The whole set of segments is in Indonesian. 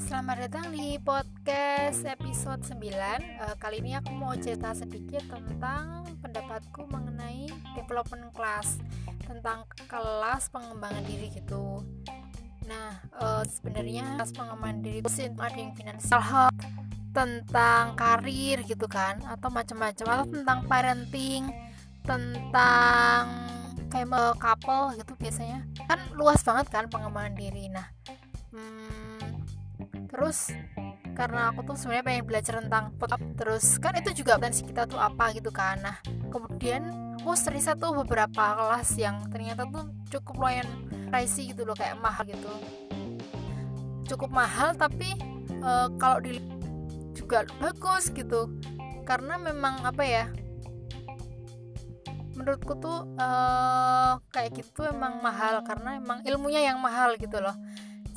Selamat datang di podcast episode 9 uh, Kali ini aku mau cerita sedikit tentang pendapatku mengenai development class Tentang kelas pengembangan diri gitu. Nah, uh, sebenarnya kelas pengembangan diri itu ada yang finansial health Tentang karir gitu kan Atau macam-macam Atau tentang parenting Tentang kayak couple gitu biasanya. Kan luas banget kan pengembangan diri. Nah, hmm, terus karena aku tuh sebenarnya pengen belajar tentang pop terus kan itu juga potensi kita tuh apa gitu kan. Nah kemudian aku riset tuh beberapa kelas yang ternyata tuh cukup lumayan pricey gitu loh kayak mahal gitu. Cukup mahal tapi uh, kalau di juga bagus gitu. Karena memang apa ya menurutku tuh uh, kayak gitu emang mahal karena emang ilmunya yang mahal gitu loh.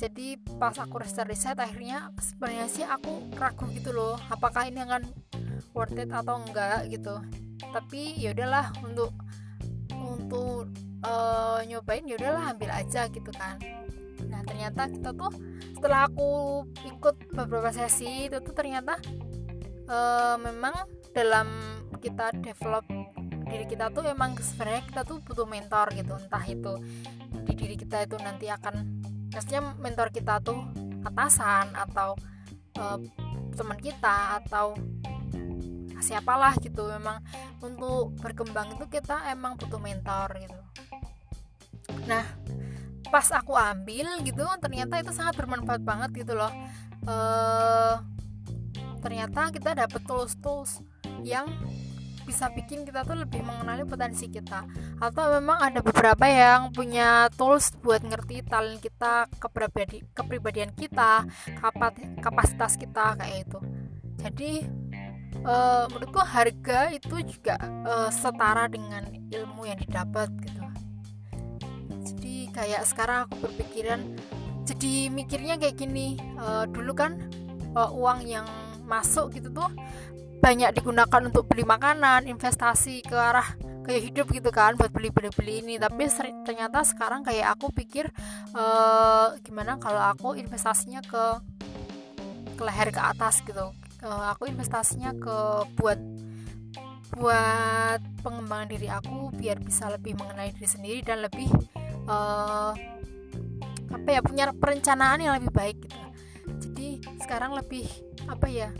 Jadi pas aku riset-riset akhirnya sebenarnya sih aku ragu gitu loh apakah ini akan worth it atau enggak gitu. Tapi ya udahlah untuk untuk uh, nyobain ya udahlah ambil aja gitu kan. Nah ternyata kita tuh setelah aku ikut beberapa sesi itu tuh ternyata uh, memang dalam kita develop diri kita tuh emang sebenarnya kita tuh butuh mentor gitu entah itu di diri kita itu nanti akan maksudnya mentor kita tuh atasan atau uh, teman kita atau siapalah gitu. Memang untuk berkembang itu kita emang butuh mentor gitu. Nah pas aku ambil gitu ternyata itu sangat bermanfaat banget gitu loh. Uh, ternyata kita dapet tools tools yang bisa bikin kita tuh lebih mengenali potensi kita. Atau memang ada beberapa yang punya tools buat ngerti talent kita kepribadi kepribadian kita kapasitas kita kayak itu jadi uh, menurutku harga itu juga uh, setara dengan ilmu yang didapat gitu. Jadi kayak sekarang aku berpikiran jadi mikirnya kayak gini uh, dulu kan uh, uang yang masuk gitu tuh banyak digunakan untuk beli makanan investasi ke arah kayak hidup gitu kan buat beli beli beli ini. Tapi ternyata sekarang kayak aku pikir uh, gimana kalau aku investasinya ke ke leher ke atas gitu. Uh, aku investasinya ke buat buat pengembangan diri aku biar bisa lebih mengenali diri sendiri dan lebih uh, apa ya punya perencanaan yang lebih baik gitu. Jadi sekarang lebih apa ya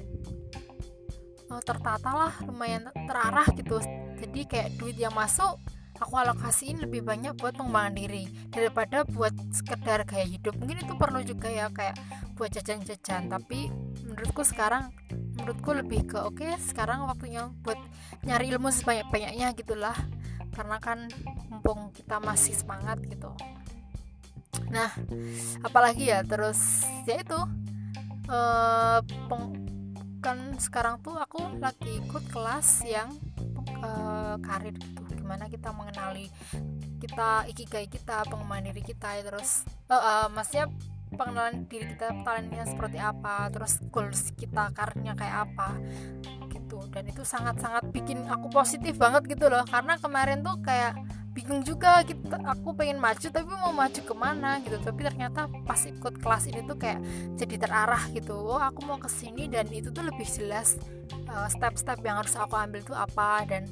uh, tertata lah lumayan terarah gitu. Jadi kayak duit yang masuk aku alokasiin lebih banyak buat pengembangan diri. Daripada buat sekedar gaya hidup. Mungkin itu perlu juga ya kayak buat jajan-jajan. Tapi menurutku sekarang menurutku lebih ke oke okay, sekarang waktunya buat nyari ilmu sebanyak-banyaknya gitulah. Karena kan mumpung kita masih semangat gitu. Nah apalagi ya terus ya itu uh, kan sekarang tuh aku lagi ikut kelas yang uh, karir gitu. Gimana kita mengenali kita ikigai kita pengembangan diri kita ya, terus uh, uh, maksudnya pengenalan diri kita talentnya seperti apa terus goals kita karirnya kayak apa gitu. Dan itu sangat-sangat bikin aku positif banget gitu loh. Karena kemarin tuh kayak bingung juga gitu. Aku pengen maju tapi mau maju ke mana gitu. Tapi ternyata pas ikut kelas ini tuh kayak jadi terarah gitu. Oh aku mau ke sini dan itu tuh lebih jelas uh, step-step yang harus aku ambil tuh apa. Dan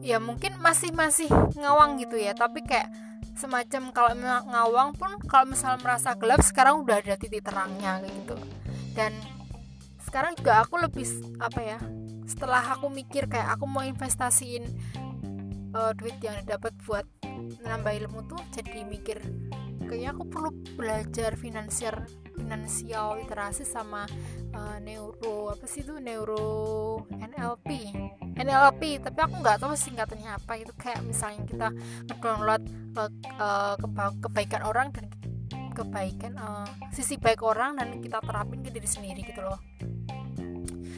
ya mungkin masih masih ngawang gitu ya. Tapi kayak semacam kalau ngawang pun kalau misalnya merasa gelap sekarang udah ada titik terangnya gitu. Dan sekarang juga aku lebih apa ya setelah aku mikir kayak aku mau investasiin uh, duit yang dapat buat nambah ilmu tuh jadi mikir kayaknya aku perlu belajar finansial finansial literasi sama uh, neuro apa sih itu neuro NLP NLP tapi aku nggak tahu singkatannya apa itu kayak misalnya kita ngedownload uh, uh, kebaikan orang dan kebaikan uh, sisi baik orang dan kita terapin ke diri sendiri gitu loh.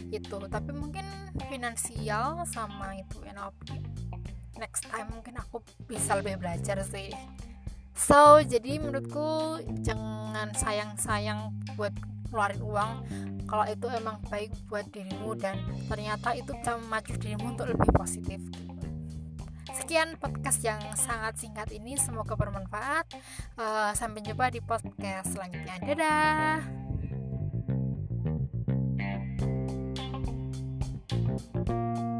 Itu tapi mungkin finansial sama itu NLP next time mungkin aku bisa lebih belajar sih. So jadi menurutku jangan sayang-sayang buat keluarin uang. Kalau itu emang baik buat dirimu dan ternyata itu bisa memacu dirimu untuk lebih positif. Sekian podcast yang sangat singkat ini semoga bermanfaat. Uh, sampai jumpa di podcast selanjutnya. Dadah! thank you